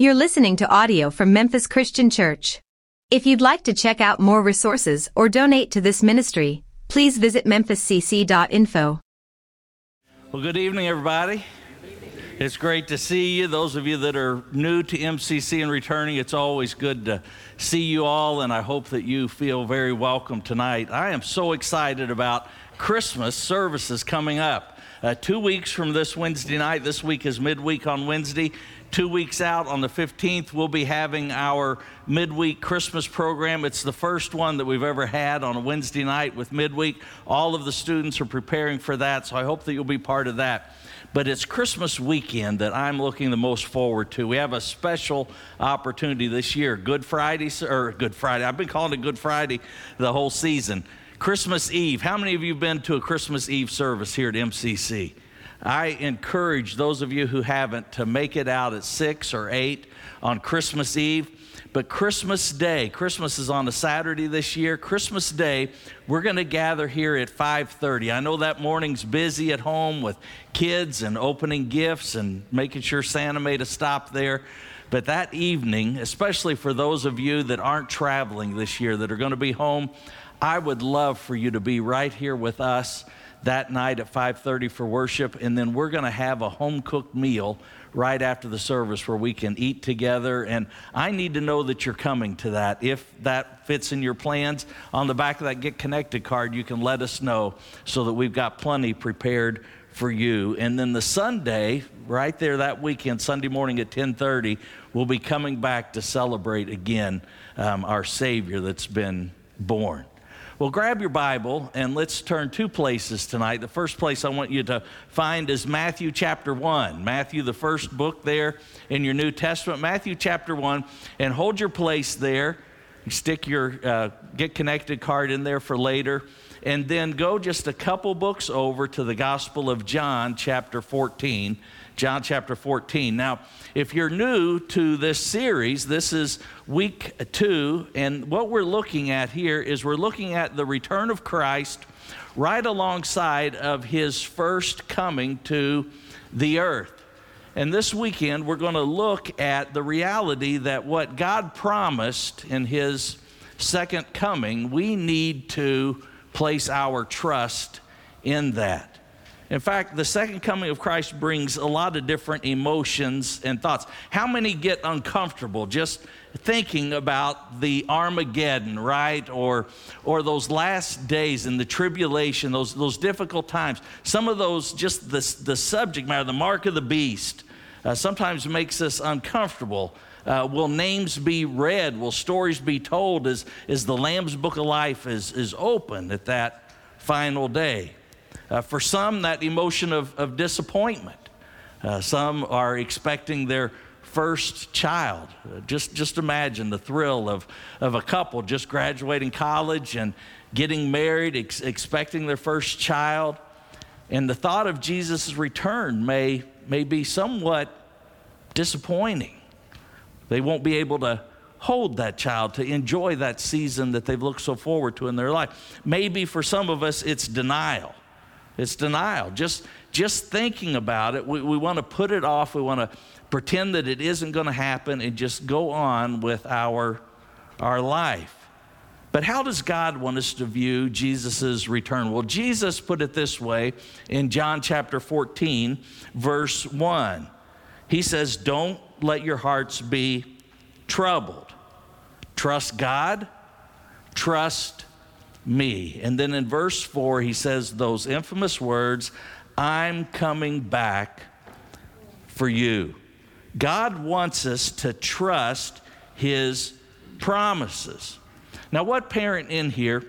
You're listening to audio from Memphis Christian Church. If you'd like to check out more resources or donate to this ministry, please visit memphiscc.info. Well, good evening, everybody. It's great to see you. Those of you that are new to MCC and returning, it's always good to see you all, and I hope that you feel very welcome tonight. I am so excited about Christmas services coming up. Uh, two weeks from this Wednesday night, this week is midweek on Wednesday. Two weeks out on the 15th, we'll be having our midweek Christmas program. It's the first one that we've ever had on a Wednesday night with midweek. All of the students are preparing for that, so I hope that you'll be part of that. But it's Christmas weekend that I'm looking the most forward to. We have a special opportunity this year Good Friday, or Good Friday. I've been calling it Good Friday the whole season. Christmas Eve. How many of you have been to a Christmas Eve service here at MCC? I encourage those of you who haven't to make it out at 6 or 8 on Christmas Eve. But Christmas Day, Christmas is on a Saturday this year. Christmas Day, we're going to gather here at 5:30. I know that morning's busy at home with kids and opening gifts and making sure Santa made a stop there. But that evening, especially for those of you that aren't traveling this year that are going to be home, I would love for you to be right here with us that night at 5:30 for worship and then we're going to have a home cooked meal right after the service where we can eat together. And I need to know that you're coming to that. If that fits in your plans on the back of that get connected card you can let us know so that we've got plenty prepared for you. And then the Sunday right there that weekend Sunday morning at 10:30 we'll be coming back to celebrate again um, our savior that's been born well, grab your Bible and let's turn two places tonight. The first place I want you to find is Matthew chapter 1. Matthew, the first book there in your New Testament, Matthew chapter 1, and hold your place there. Stick your uh, Get Connected card in there for later. And then go just a couple books over to the Gospel of John, chapter 14. John chapter 14. Now, if you're new to this series, this is week two, and what we're looking at here is we're looking at the return of Christ right alongside of his first coming to the earth. And this weekend, we're going to look at the reality that what God promised in his second coming, we need to place our trust in that. In fact, the second coming of Christ brings a lot of different emotions and thoughts. How many get uncomfortable just thinking about the Armageddon, right? Or, or those last days and the tribulation, those, those difficult times. Some of those, just the, the subject matter, the mark of the beast, uh, sometimes makes us uncomfortable. Uh, will names be read? Will stories be told as, as the Lamb's Book of Life is, is open at that final day? Uh, for some, that emotion of, of disappointment. Uh, some are expecting their first child. Uh, just, just imagine the thrill of, of a couple just graduating college and getting married, ex- expecting their first child. And the thought of Jesus' return may, may be somewhat disappointing. They won't be able to hold that child, to enjoy that season that they've looked so forward to in their life. Maybe for some of us, it's denial. It's denial. Just, just thinking about it, we, we want to put it off. We want to pretend that it isn't going to happen and just go on with our, our life. But how does God want us to view Jesus' return? Well, Jesus put it this way in John chapter 14, verse 1. He says, Don't let your hearts be troubled. Trust God, trust me. And then in verse 4, he says those infamous words I'm coming back for you. God wants us to trust his promises. Now, what parent in here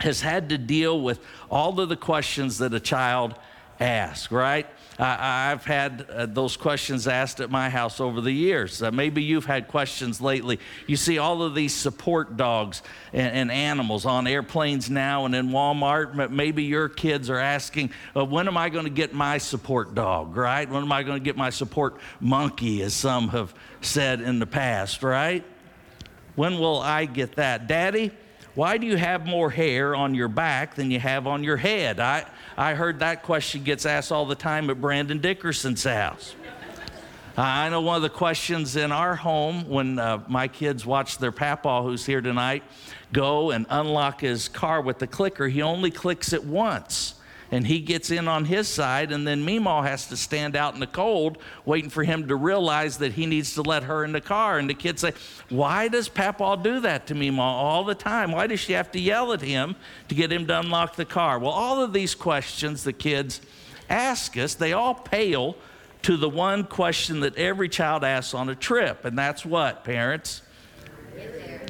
has had to deal with all of the questions that a child asks, right? I, have had uh, those questions asked at my house over the years. Uh, maybe you've had questions lately. You see all of these support dogs and, and animals on airplanes now and in Walmart. Maybe your kids are asking, uh, when am I going to get my support dog, right? When am I going to get my support monkey, as some have said in the past, right? When will I get that? Daddy, why do you have more hair on your back than you have on your head? I, I heard that question gets asked all the time at Brandon Dickerson's house. I know one of the questions in our home when uh, my kids watch their papa, who's here tonight, go and unlock his car with the clicker, he only clicks it once. And he gets in on his side, and then Meemaw has to stand out in the cold, waiting for him to realize that he needs to let her in the car. And the kids say, Why does Papaw do that to Meemaw all the time? Why does she have to yell at him to get him to unlock the car? Well, all of these questions the kids ask us, they all pale to the one question that every child asks on a trip, and that's what, parents?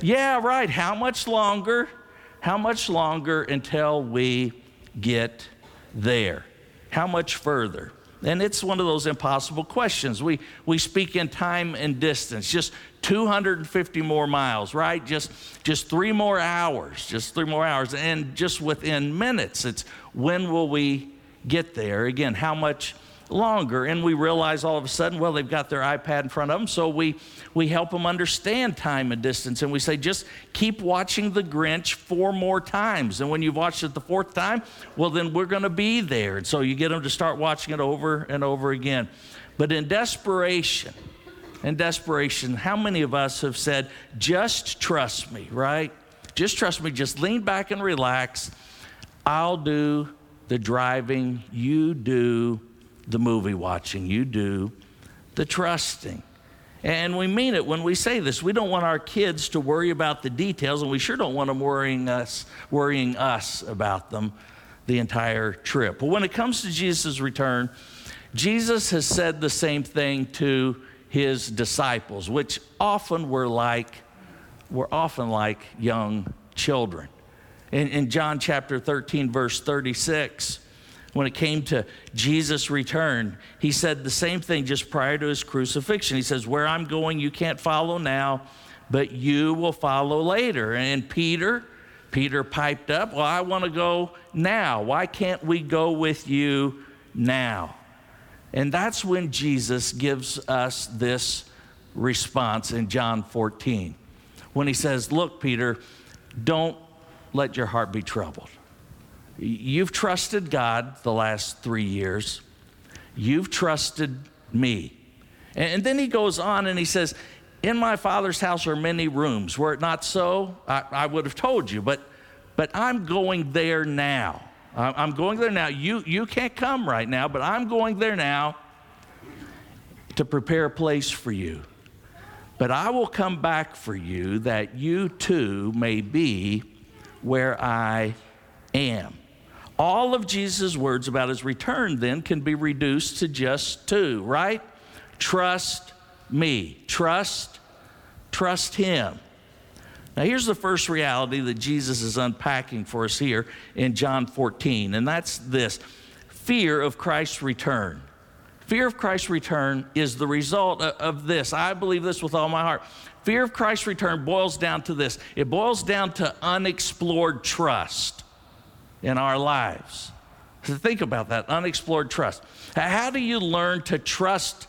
Yeah, right. How much longer? How much longer until we get there? How much further? And it's one of those impossible questions. We, we speak in time and distance, just 250 more miles, right? Just, just three more hours, just three more hours. And just within minutes, it's when will we get there? Again, how much longer. And we realize all of a sudden, well, they've got their iPad in front of them, so we, we help them understand time and distance. And we say, just keep watching The Grinch four more times. And when you've watched it the fourth time, well, then we're going to be there. And so you get them to start watching it over and over again. But in desperation, in desperation, how many of us have said, just trust me, right? Just trust me, just lean back and relax. I'll do the driving, you do the movie watching, you do the trusting. And we mean it when we say this. We don't want our kids to worry about the details, and we sure don't want them worrying us, worrying us about them the entire trip. But when it comes to Jesus' return, Jesus has said the same thing to his disciples, which often were like, were often like young children. In, in John chapter 13, verse 36, when it came to Jesus' return, he said the same thing just prior to his crucifixion. He says, Where I'm going, you can't follow now, but you will follow later. And Peter, Peter piped up, Well, I want to go now. Why can't we go with you now? And that's when Jesus gives us this response in John 14. When he says, Look, Peter, don't let your heart be troubled. You've trusted God the last three years. You've trusted me. And then he goes on and he says, In my father's house are many rooms. Were it not so, I, I would have told you, but, but I'm going there now. I'm going there now. You, you can't come right now, but I'm going there now to prepare a place for you. But I will come back for you that you too may be where I am. All of Jesus' words about his return then can be reduced to just two, right? Trust me. Trust, trust him. Now, here's the first reality that Jesus is unpacking for us here in John 14, and that's this fear of Christ's return. Fear of Christ's return is the result of this. I believe this with all my heart. Fear of Christ's return boils down to this it boils down to unexplored trust in our lives. So think about that unexplored trust. How do you learn to trust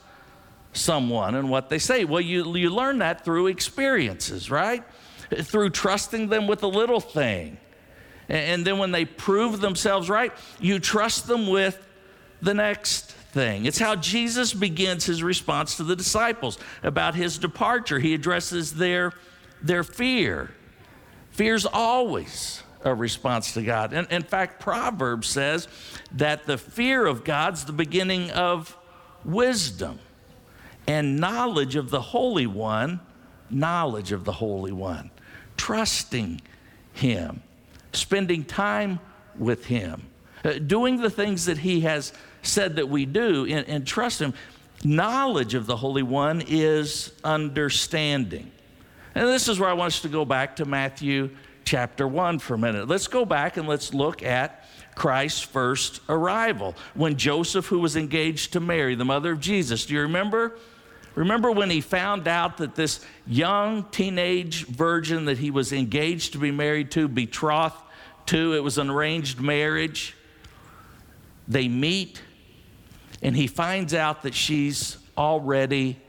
someone and what they say? Well, you, you learn that through experiences, right? Through trusting them with a little thing. And then when they prove themselves right, you trust them with the next thing. It's how Jesus begins his response to the disciples about his departure. He addresses their, their fear. Fear's always a response to God. And in fact, Proverbs says that the fear of God's the beginning of wisdom and knowledge of the Holy One, knowledge of the Holy One, trusting Him, spending time with Him, uh, doing the things that He has said that we do and, and trust Him. Knowledge of the Holy One is understanding. And this is where I want us to go back to Matthew chapter 1 for a minute. Let's go back and let's look at Christ's first arrival. When Joseph, who was engaged to Mary, the mother of Jesus, do you remember? Remember when he found out that this young teenage virgin that he was engaged to be married to, betrothed to, it was an arranged marriage. They meet, and he finds out that she's already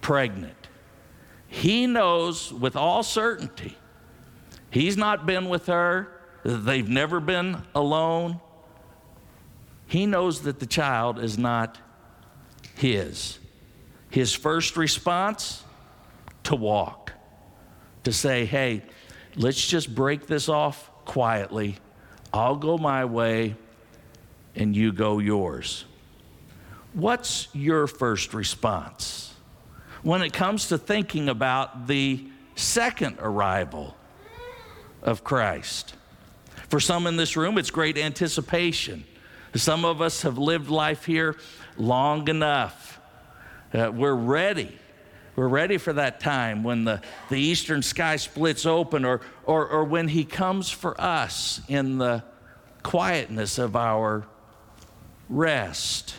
pregnant. He knows with all certainty He's not been with her, they've never been alone. He knows that the child is not his. His first response? To walk, to say, hey, let's just break this off quietly. I'll go my way and you go yours. What's your first response when it comes to thinking about the second arrival of Christ? For some in this room, it's great anticipation. Some of us have lived life here long enough. Uh, we're ready. We're ready for that time when the, the eastern sky splits open or, or, or when He comes for us in the quietness of our rest.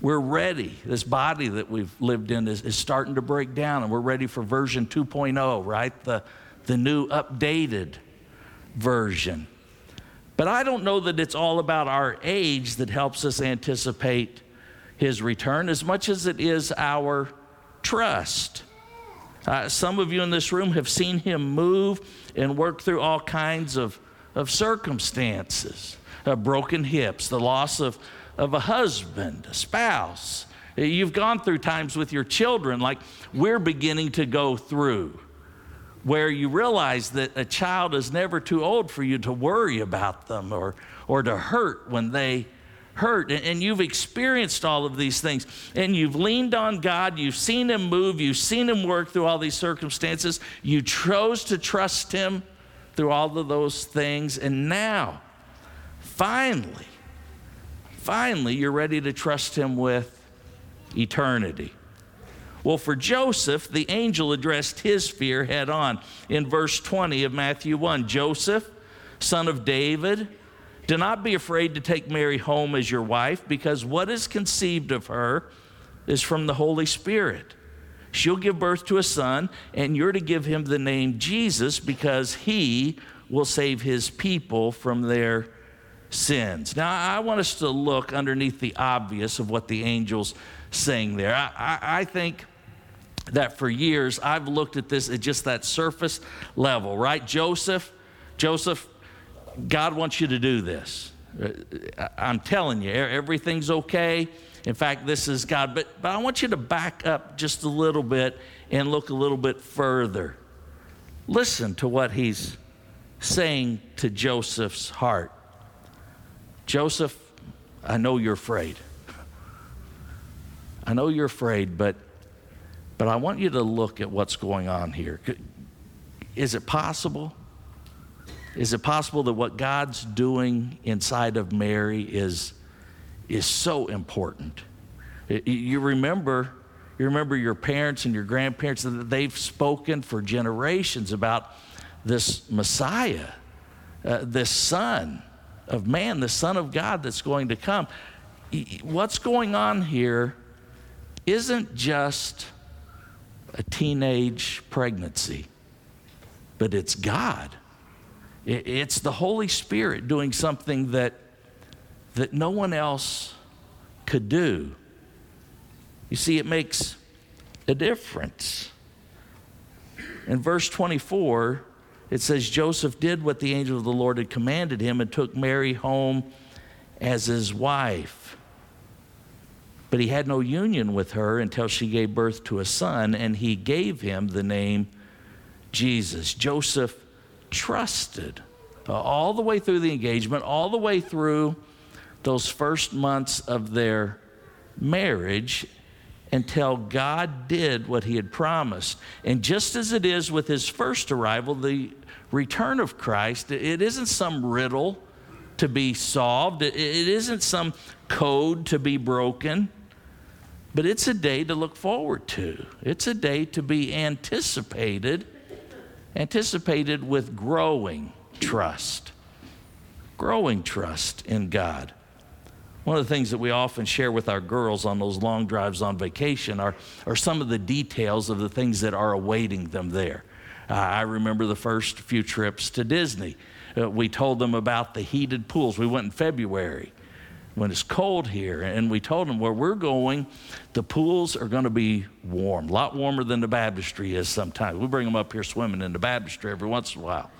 We're ready. This body that we've lived in is, is starting to break down, and we're ready for version 2.0, right? The, the new updated version. But I don't know that it's all about our age that helps us anticipate his return as much as it is our trust. Uh, some of you in this room have seen him move and work through all kinds of, of circumstances uh, broken hips, the loss of, of a husband, a spouse. You've gone through times with your children like we're beginning to go through where you realize that a child is never too old for you to worry about them or, or to hurt when they hurt. And, and you've experienced all of these things and you've leaned on God, you've seen Him move, you've seen Him work through all these circumstances. You chose to trust Him through all of those things. And now, finally, finally, you're ready to trust Him with eternity. Well, for Joseph, the angel addressed his fear head on in verse 20 of Matthew 1. Joseph, son of David, do not be afraid to take Mary home as your wife, because what is conceived of her is from the Holy Spirit. She'll give birth to a son, and you're to give him the name Jesus, because he will save his people from their sins. Now, I want us to look underneath the obvious of what the angel's saying there. I, I, I think that for years I've looked at this at just that surface level, right? Joseph, Joseph, God wants you to do this. Uh, I'm telling you, everything's okay. In fact, this is God. But, but I want you to back up just a little bit and look a little bit further. Listen to what he's saying to Joseph's heart. Joseph, I know you're afraid. I know you're afraid, but, but I want you to look at what's going on here. Is it possible? Is it possible that what God's doing inside of Mary is, is so important? You remember, you remember your parents and your grandparents that they've spoken for generations about this Messiah, uh, this Son of man, the Son of God that's going to come. What's going on here isn't just a teenage pregnancy, but it's God. It's the Holy Spirit doing something that, that no one else could do. You see, it makes a difference. In verse 24, it says Joseph did what the angel of the Lord had commanded him and took Mary home as his wife. But he had no union with her until she gave birth to a son, and he gave him the name Jesus. Joseph trusted uh, all the way through the engagement, all the way through those first months of their marriage until God did what he had promised. And just as it is with his first arrival, the return of Christ, it isn't some riddle to be solved, it isn't some code to be broken, but it's a day to look forward to. It's a day to be anticipated, anticipated with growing trust. Growing trust in God. One of the things that we often share with our girls on those long drives on vacation are, are some of the details of the things that are awaiting them there. Uh, I remember the first few trips to Disney. Uh, we told them about the heated pools. We went in February when it's cold here, and we told them where we're going, the pools are going to be warm, a lot warmer than the baptistry is sometimes. We bring them up here swimming in the baptistry every once in a while.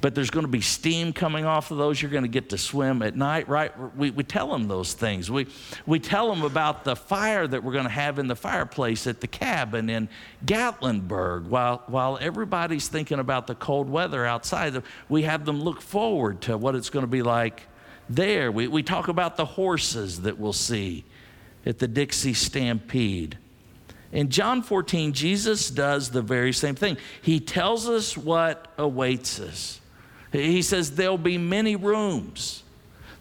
but there's going to be steam coming off of those. You're going to get to swim at night, right? We, we tell them those things. We, we tell them about the fire that we're going to have in the fireplace at the cabin in Gatlinburg while, while everybody's thinking about the cold weather outside. We have them look forward to what it's going to be like there. We, we talk about the horses that we'll see at the Dixie Stampede. In John 14, Jesus does the very same thing. He tells us what awaits us. He says, There'll be many rooms.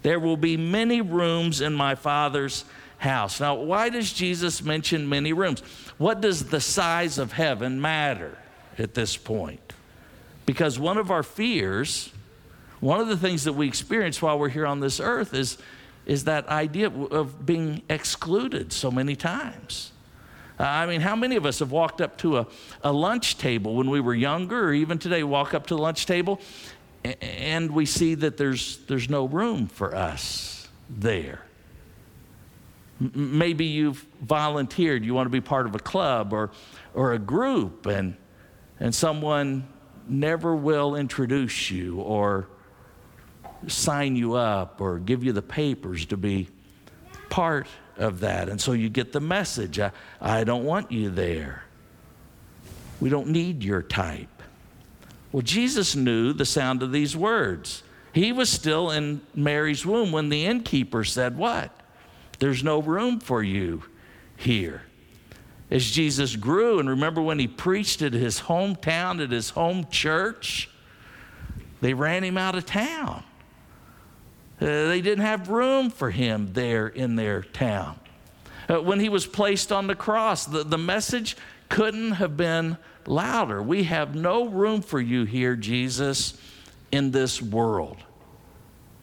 There will be many rooms in my Father's house. Now, why does Jesus mention many rooms? What does the size of heaven matter at this point? Because one of our fears, one of the things that we experience while we're here on this earth is, is that idea of being excluded so many times. Uh, I mean, how many of us have walked up to a, a lunch table when we were younger, or even today, walk up to the lunch table and we see that there's, there's no room for us there? Maybe you've volunteered, you want to be part of a club or, or a group, and, and someone never will introduce you or sign you up or give you the papers to be part of that. And so you get the message I, I don't want you there. We don't need your type. Well, Jesus knew the sound of these words. He was still in Mary's womb when the innkeeper said, What? There's no room for you here. As Jesus grew, and remember when he preached at his hometown, at his home church, they ran him out of town. Uh, they didn't have room for him there in their town. Uh, when he was placed on the cross, the, the message couldn't have been louder. We have no room for you here, Jesus, in this world.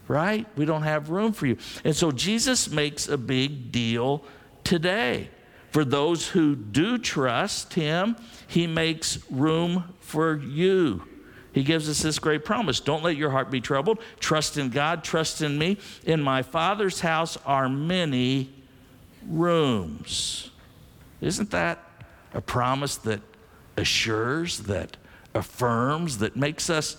Right? We don't have room for you. And so Jesus makes a big deal today. For those who do trust him, he makes room for you. He gives us this great promise Don't let your heart be troubled. Trust in God, trust in me. In my Father's house are many rooms. Isn't that a promise that assures, that affirms, that makes us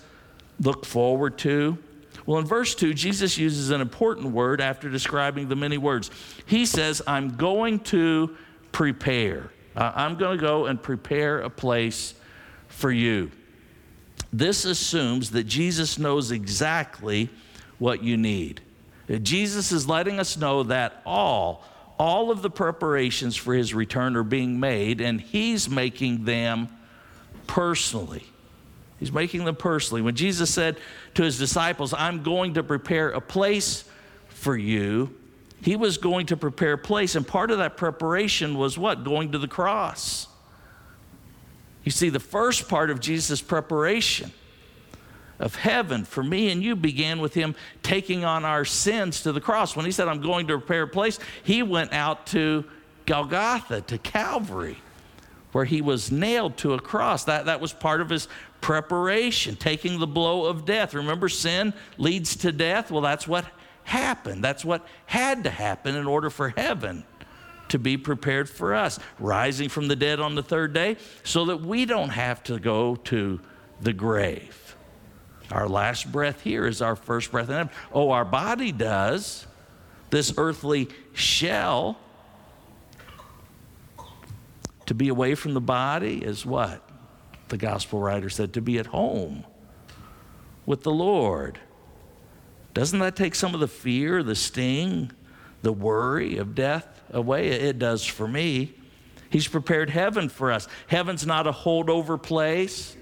look forward to? Well, in verse 2, Jesus uses an important word after describing the many words. He says, I'm going to prepare. Uh, I'm going to go and prepare a place for you. This assumes that Jesus knows exactly what you need. Jesus is letting us know that all, all of the preparations for his return are being made, and he's making them personally. He's making them personally. When Jesus said to his disciples, I'm going to prepare a place for you, he was going to prepare a place. And part of that preparation was what? Going to the cross. You see, the first part of Jesus' preparation of heaven for me and you began with him taking on our sins to the cross. When he said, I'm going to prepare a place, he went out to Golgotha, to Calvary, where he was nailed to a cross. That, that was part of his preparation, taking the blow of death. Remember, sin leads to death? Well, that's what happened. That's what had to happen in order for heaven to be prepared for us, rising from the dead on the third day, so that we don't have to go to the grave. Our last breath here is our first breath in heaven. Oh, our body does. This earthly shell. To be away from the body is what? The gospel writer said to be at home with the Lord. Doesn't that take some of the fear, the sting, the worry of death away? It does for me. He's prepared heaven for us. Heaven's not a holdover place.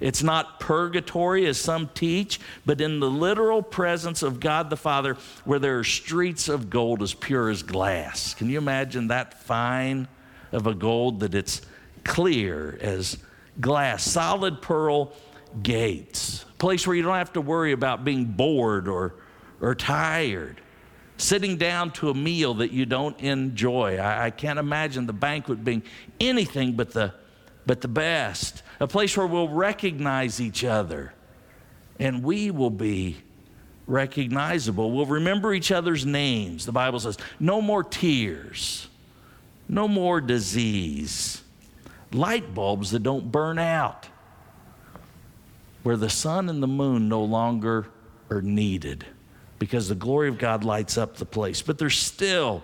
It's not purgatory as some teach, but in the literal presence of God the Father, where there are streets of gold as pure as glass. Can you imagine that fine of a gold that it's clear as glass, solid pearl gates, a place where you don't have to worry about being bored or, or tired sitting down to a meal that you don't enjoy. I, I, can't imagine the banquet being anything but the, but the best a place where we'll recognize each other and we will be recognizable. We'll remember each other's names. The Bible says, no more tears, no more disease, light bulbs that don't burn out. where the sun and the moon no longer are needed because the glory of God lights up the place. But there's still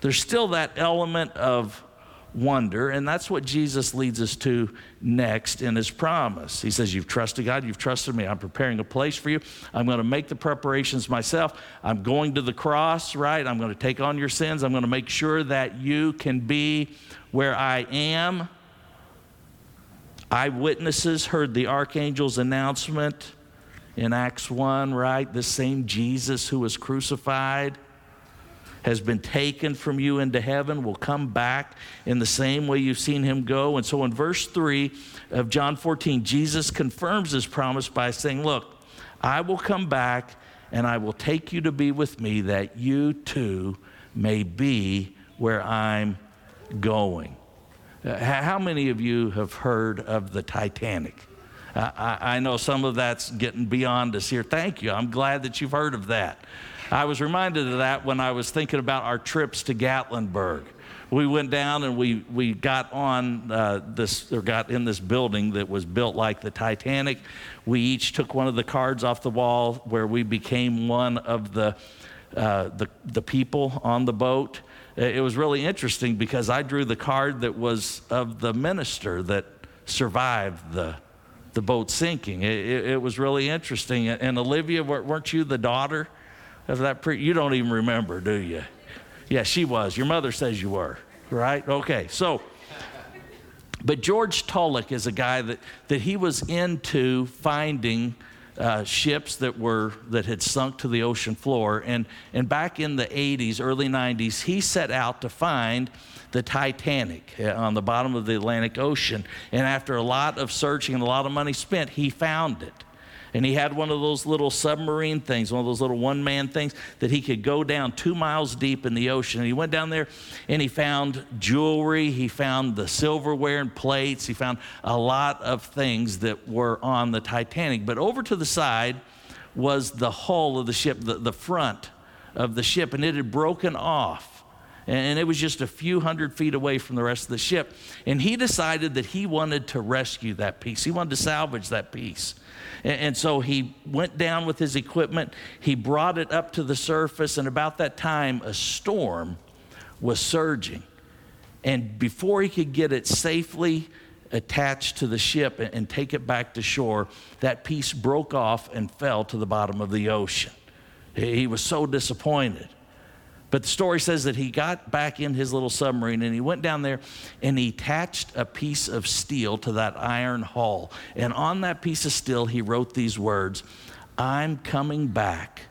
there's still that element of wonder, and that's what Jesus leads us to next in his promise. He says, You've trusted God, you've trusted me. I'm preparing a place for you. I'm going to make the preparations myself. I'm going to the cross, right? I'm going to take on your sins. I'm going to make sure that you can be where I am. Eyewitnesses heard the archangel's announcement in Acts 1, right? The same Jesus who was crucified has been taken from you into heaven will come back in the same way you've seen him go. And so in verse 3 of John 14, Jesus confirms his promise by saying, Look, I will come back and I will take you to be with me that you too may be where I'm going. Uh, how many of you have heard of the Titanic? I, I know some of that's getting beyond us here. Thank you. I'm glad that you've heard of that. I was reminded of that when I was thinking about our trips to Gatlinburg. We went down and we, we got on uh, this, or got in this building that was built like the Titanic. We each took one of the cards off the wall where we became one of the, uh, the, the people on the boat. It was really interesting because I drew the card that was of the minister that survived the, the boat sinking. It, it, it was really interesting. And Olivia, weren't you the daughter? of that pre- you don't even remember, do you? Yeah, she was. Your mother says you were, right? Okay, so, but George Tulloch is a guy that, that he was into finding uh, ships that were that had sunk to the ocean floor and and back in the 80s early 90s he set out to find the titanic uh, on the bottom of the atlantic ocean and after a lot of searching and a lot of money spent he found it and he had one of those little submarine things, one of those little one man things that he could go down two miles deep in the ocean. And he went down there and he found jewelry, he found the silverware and plates, he found a lot of things that were on the Titanic. But over to the side was the hull of the ship, the, the front of the ship, and it had broken off and it was just a few hundred feet away from the rest of the ship. And he decided that he wanted to rescue that piece, he wanted to salvage that piece. And, so he went down with his equipment, he brought it up to the surface, and about that time, a storm was surging. And before he could get it safely attached to the ship and take it back to shore, that piece broke off and fell to the bottom of the ocean. He was so disappointed. But the story says that he got back in his little submarine and he went down there and he attached a piece of steel to that iron hull. And on that piece of steel, he wrote these words I'm coming back.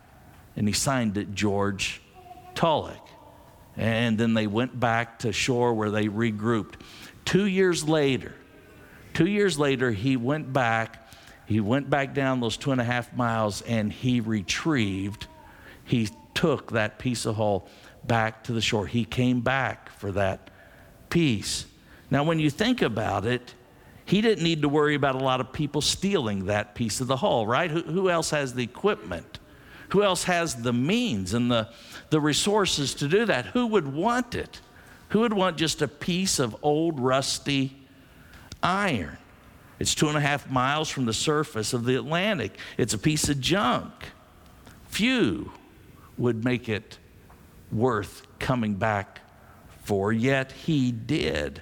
And he signed it George Tulloch. And then they went back to shore where they regrouped. Two years later, two years later, he went back. He went back down those two and a half miles and he retrieved, he took that piece of hull back to the shore. He came back for that piece. Now, when you think about it, he didn't need to worry about a lot of people stealing that piece of the hull, right? Who, who else has the equipment? Who else has the means and the, the resources to do that? Who would want it? Who would want just a piece of old, rusty iron? It's two and a half miles from the surface of the Atlantic. It's a piece of junk. Few would make it worth coming back for, yet he did.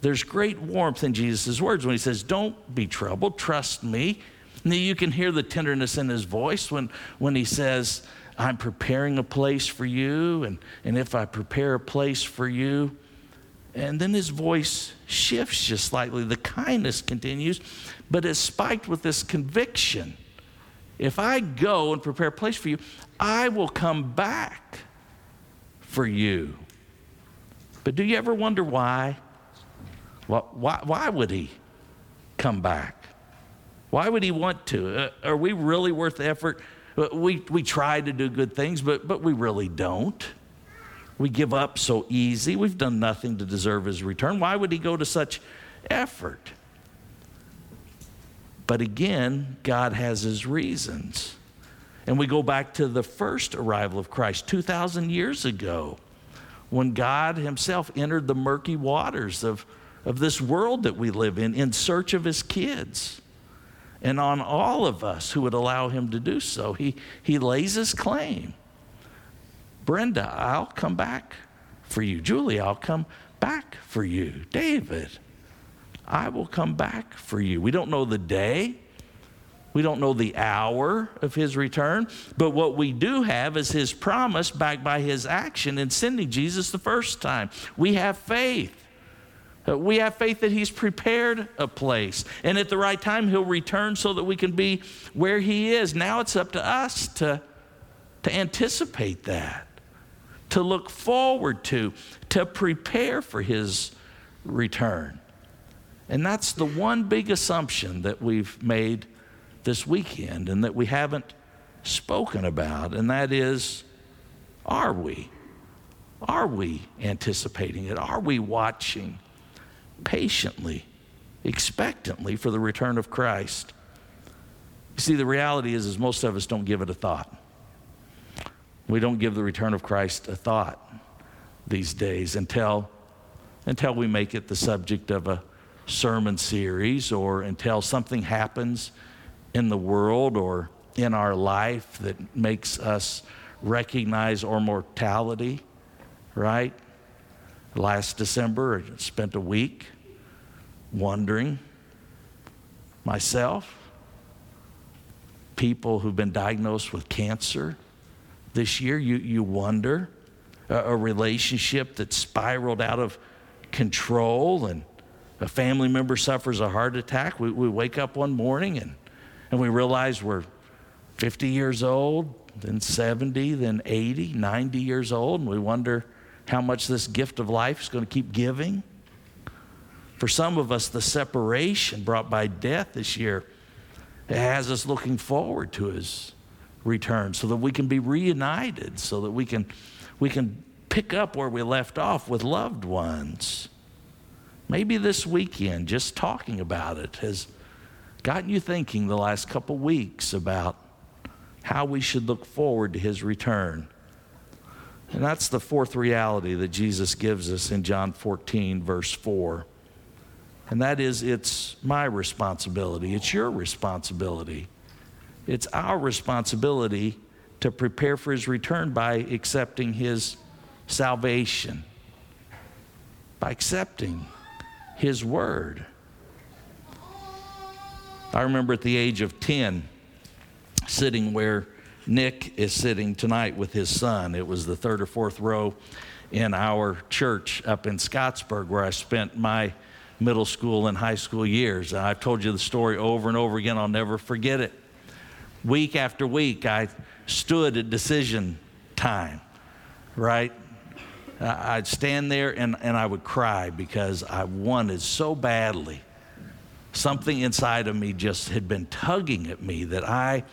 There's great warmth in Jesus' words when he says, Don't be troubled, trust me. And you can hear the tenderness in his voice when, when he says, I'm preparing a place for you, and, and if I prepare a place for you, and then his voice shifts just slightly. The kindness continues, but it's spiked with this conviction. If I go and prepare a place for you, I will come back for you. But do you ever wonder why? Why, why would he come back? Why would he want to? Uh, are we really worth the effort? Uh, we, we try to do good things, but, but we really don't. We give up so easy. We've done nothing to deserve his return. Why would he go to such effort? But again, God has his reasons. And we go back to the first arrival of Christ 2,000 years ago when God himself entered the murky waters of, of this world that we live in in search of his kids. and on all of us who would allow him to do so. He, he lays his claim. Brenda, I'll come back for you. Julie, I'll come back for you. David, I will come back for you. We don't know the day. We don't know the hour of his return, but what we do have is his promise backed by his action in sending Jesus the first time. We have faith. Uh, we have faith that he's prepared a place, and at the right time, he'll return so that we can be where he is. Now it's up to us to, to anticipate that, to look forward to, to prepare for his return. And that's the one big assumption that we've made this weekend and that we haven't spoken about, and that is are we? Are we anticipating it? Are we watching patiently, expectantly for the return of Christ? You see, the reality is, is most of us don't give it a thought. We don't give the return of Christ a thought these days until, until we make it the subject of a sermon series or until something happens in the world or in our life that makes us recognize our mortality, right? Last December, I spent a week wondering myself, people who've been diagnosed with cancer. This year, you, you wonder a, a relationship that spiraled out of control and a family member suffers a heart attack. We, we wake up one morning and and we realize we're 50 years old, then 70, then 80, 90 years old, and we wonder how much this gift of life is going to keep giving. For some of us, the separation brought by death this year has us looking forward to his return so that we can be reunited, so that we can, we can pick up where we left off with loved ones. Maybe this weekend, just talking about it has gotten you thinking the last couple weeks about how we should look forward to his return. And that's the fourth reality that Jesus gives us in John 14, verse 4. And that is, it's my responsibility, it's your responsibility. It's our responsibility to prepare for his return by accepting his salvation, by accepting his word. I remember at the age of 10 sitting where Nick is sitting tonight with his son. It was the third or fourth row in our church up in Scottsburg where I spent my middle school and high school years. I've told you the story over and over again. I'll never forget it. Week after week, I stood at decision time, right? I'd stand there and, and I would cry because I wanted so badly something inside of me just had been tugging at me that I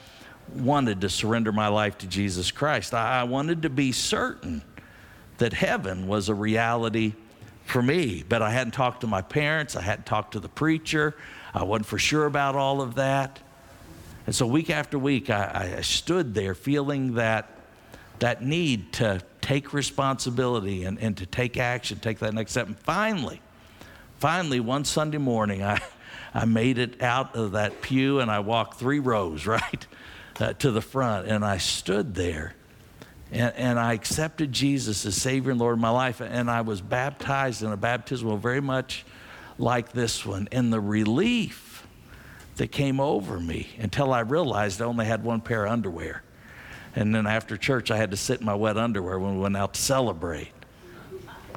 wanted to surrender my life to Jesus Christ. I wanted to be certain that heaven was a reality for me, but I hadn't talked to my parents, I hadn't talked to the preacher, I wasn't for sure about all of that. And so week after week, I, I stood there feeling that, that need to take responsibility and, and to take action, take that next step. And finally, finally, one Sunday morning, I, I made it out of that pew and I walked three rows, right, uh, to the front. And I stood there and, and I accepted Jesus as Savior and Lord of my life. And I was baptized in a baptismal very much like this one. And the relief that came over me until I realized I only had one pair of underwear. And then after church, I had to sit in my wet underwear when we went out to celebrate.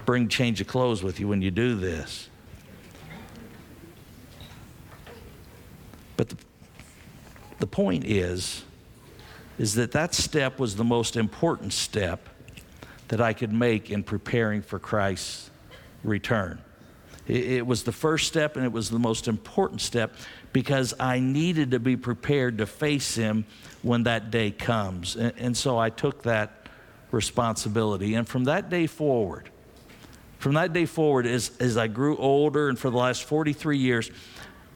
Bring change of clothes with you when you do this. But the, the point is, is that that step was the most important step that I could make in preparing for Christ's return. It, was the first step and it was the most important step because I needed to be prepared to face him when that day comes. And, and so I took that responsibility. And from that day forward, from that day forward, as, as I grew older and for the last 43 years,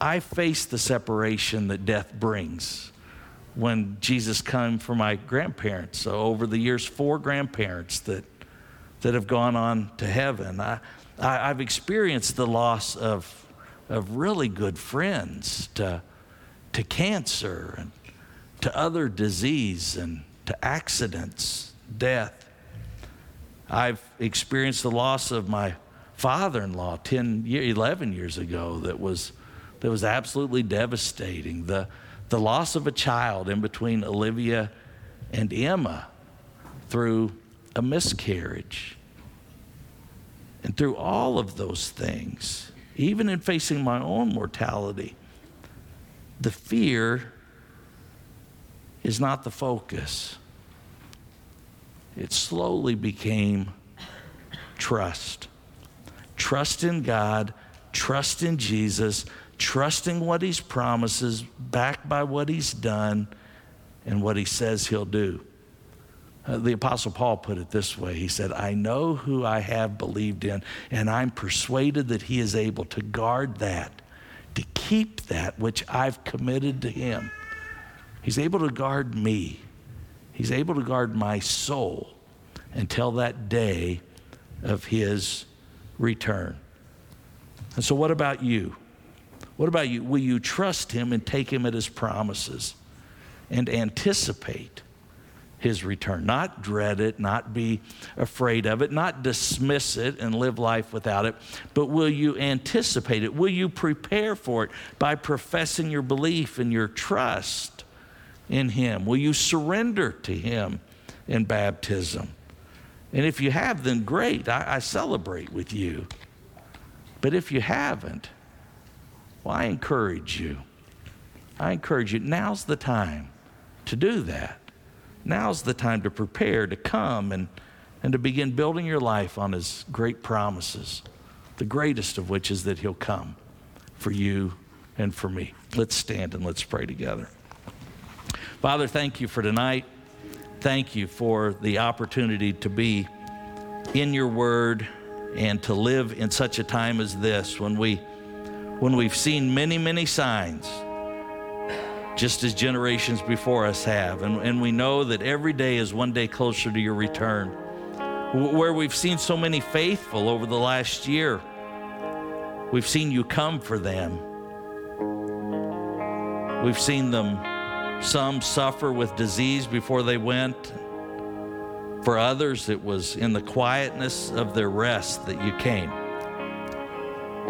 I faced the separation that death brings when Jesus came for my grandparents. So over the years, four grandparents that that have gone on to heaven. I, I, have experienced the loss of of really good friends to to cancer and to other disease and to accidents, death. I've experienced the loss of my father-in-law 10 11 years ago that was that was absolutely devastating. The the loss of a child in between Olivia and Emma through a miscarriage. And through all of those things, even in facing my own mortality, the fear is not the focus. It slowly became trust. Trust in God, trust in Jesus, trusting what He's promises, backed by what He's done and what He says He'll do. Uh, the Apostle Paul put it this way He said, I know who I have believed in, and I'm persuaded that He is able to guard that, to keep that which I've committed to Him. He's able to guard me, He's able to guard my soul until that day of His return. And so, what about you? What about you? Will you trust Him and take Him at His promises and anticipate His return? Not dread it, not be afraid of it, not dismiss it and live life without it, but will you anticipate it? Will you prepare for it by professing your belief and your trust in Him? Will you surrender to Him in baptism? And if you have, then great. I, I celebrate with you. But if you haven't, well, I encourage you. I encourage you, now's the time to do that. Now's the time to prepare to come and, and to begin building your life on His great promises, the greatest of which is that He'll come for you and for me. Let's stand and let's pray together. Father, thank you for tonight thank you for the opportunity to be in your word and to live in such a time as this when we when we've seen many many signs just as generations before us have and, and we know that every day is one day closer to your return where we've seen so many faithful over the last year we've seen you come for them we've seen them some suffer with disease before they went. For others, it was in the quietness of their rest that you came.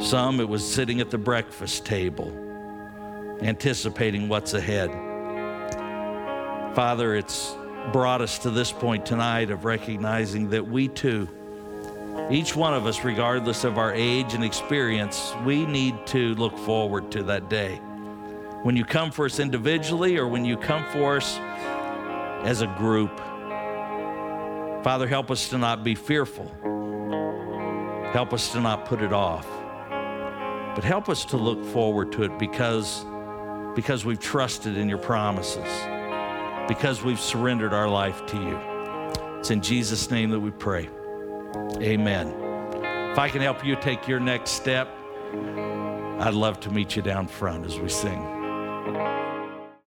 Some, it was sitting at the breakfast table, anticipating what's ahead. Father, it's brought us to this point tonight of recognizing that we too, each one of us, regardless of our age and experience, we need to look forward to that day when you come for us individually or when you come for us as a group. Father, help us to not be fearful. Help us to not put it off. But help us to look forward to it because, because we've trusted in your promises, because we've surrendered our life to you. It's in Jesus' name that we pray. Amen. If I can help you take your next step, I'd love to meet you down front as we sing.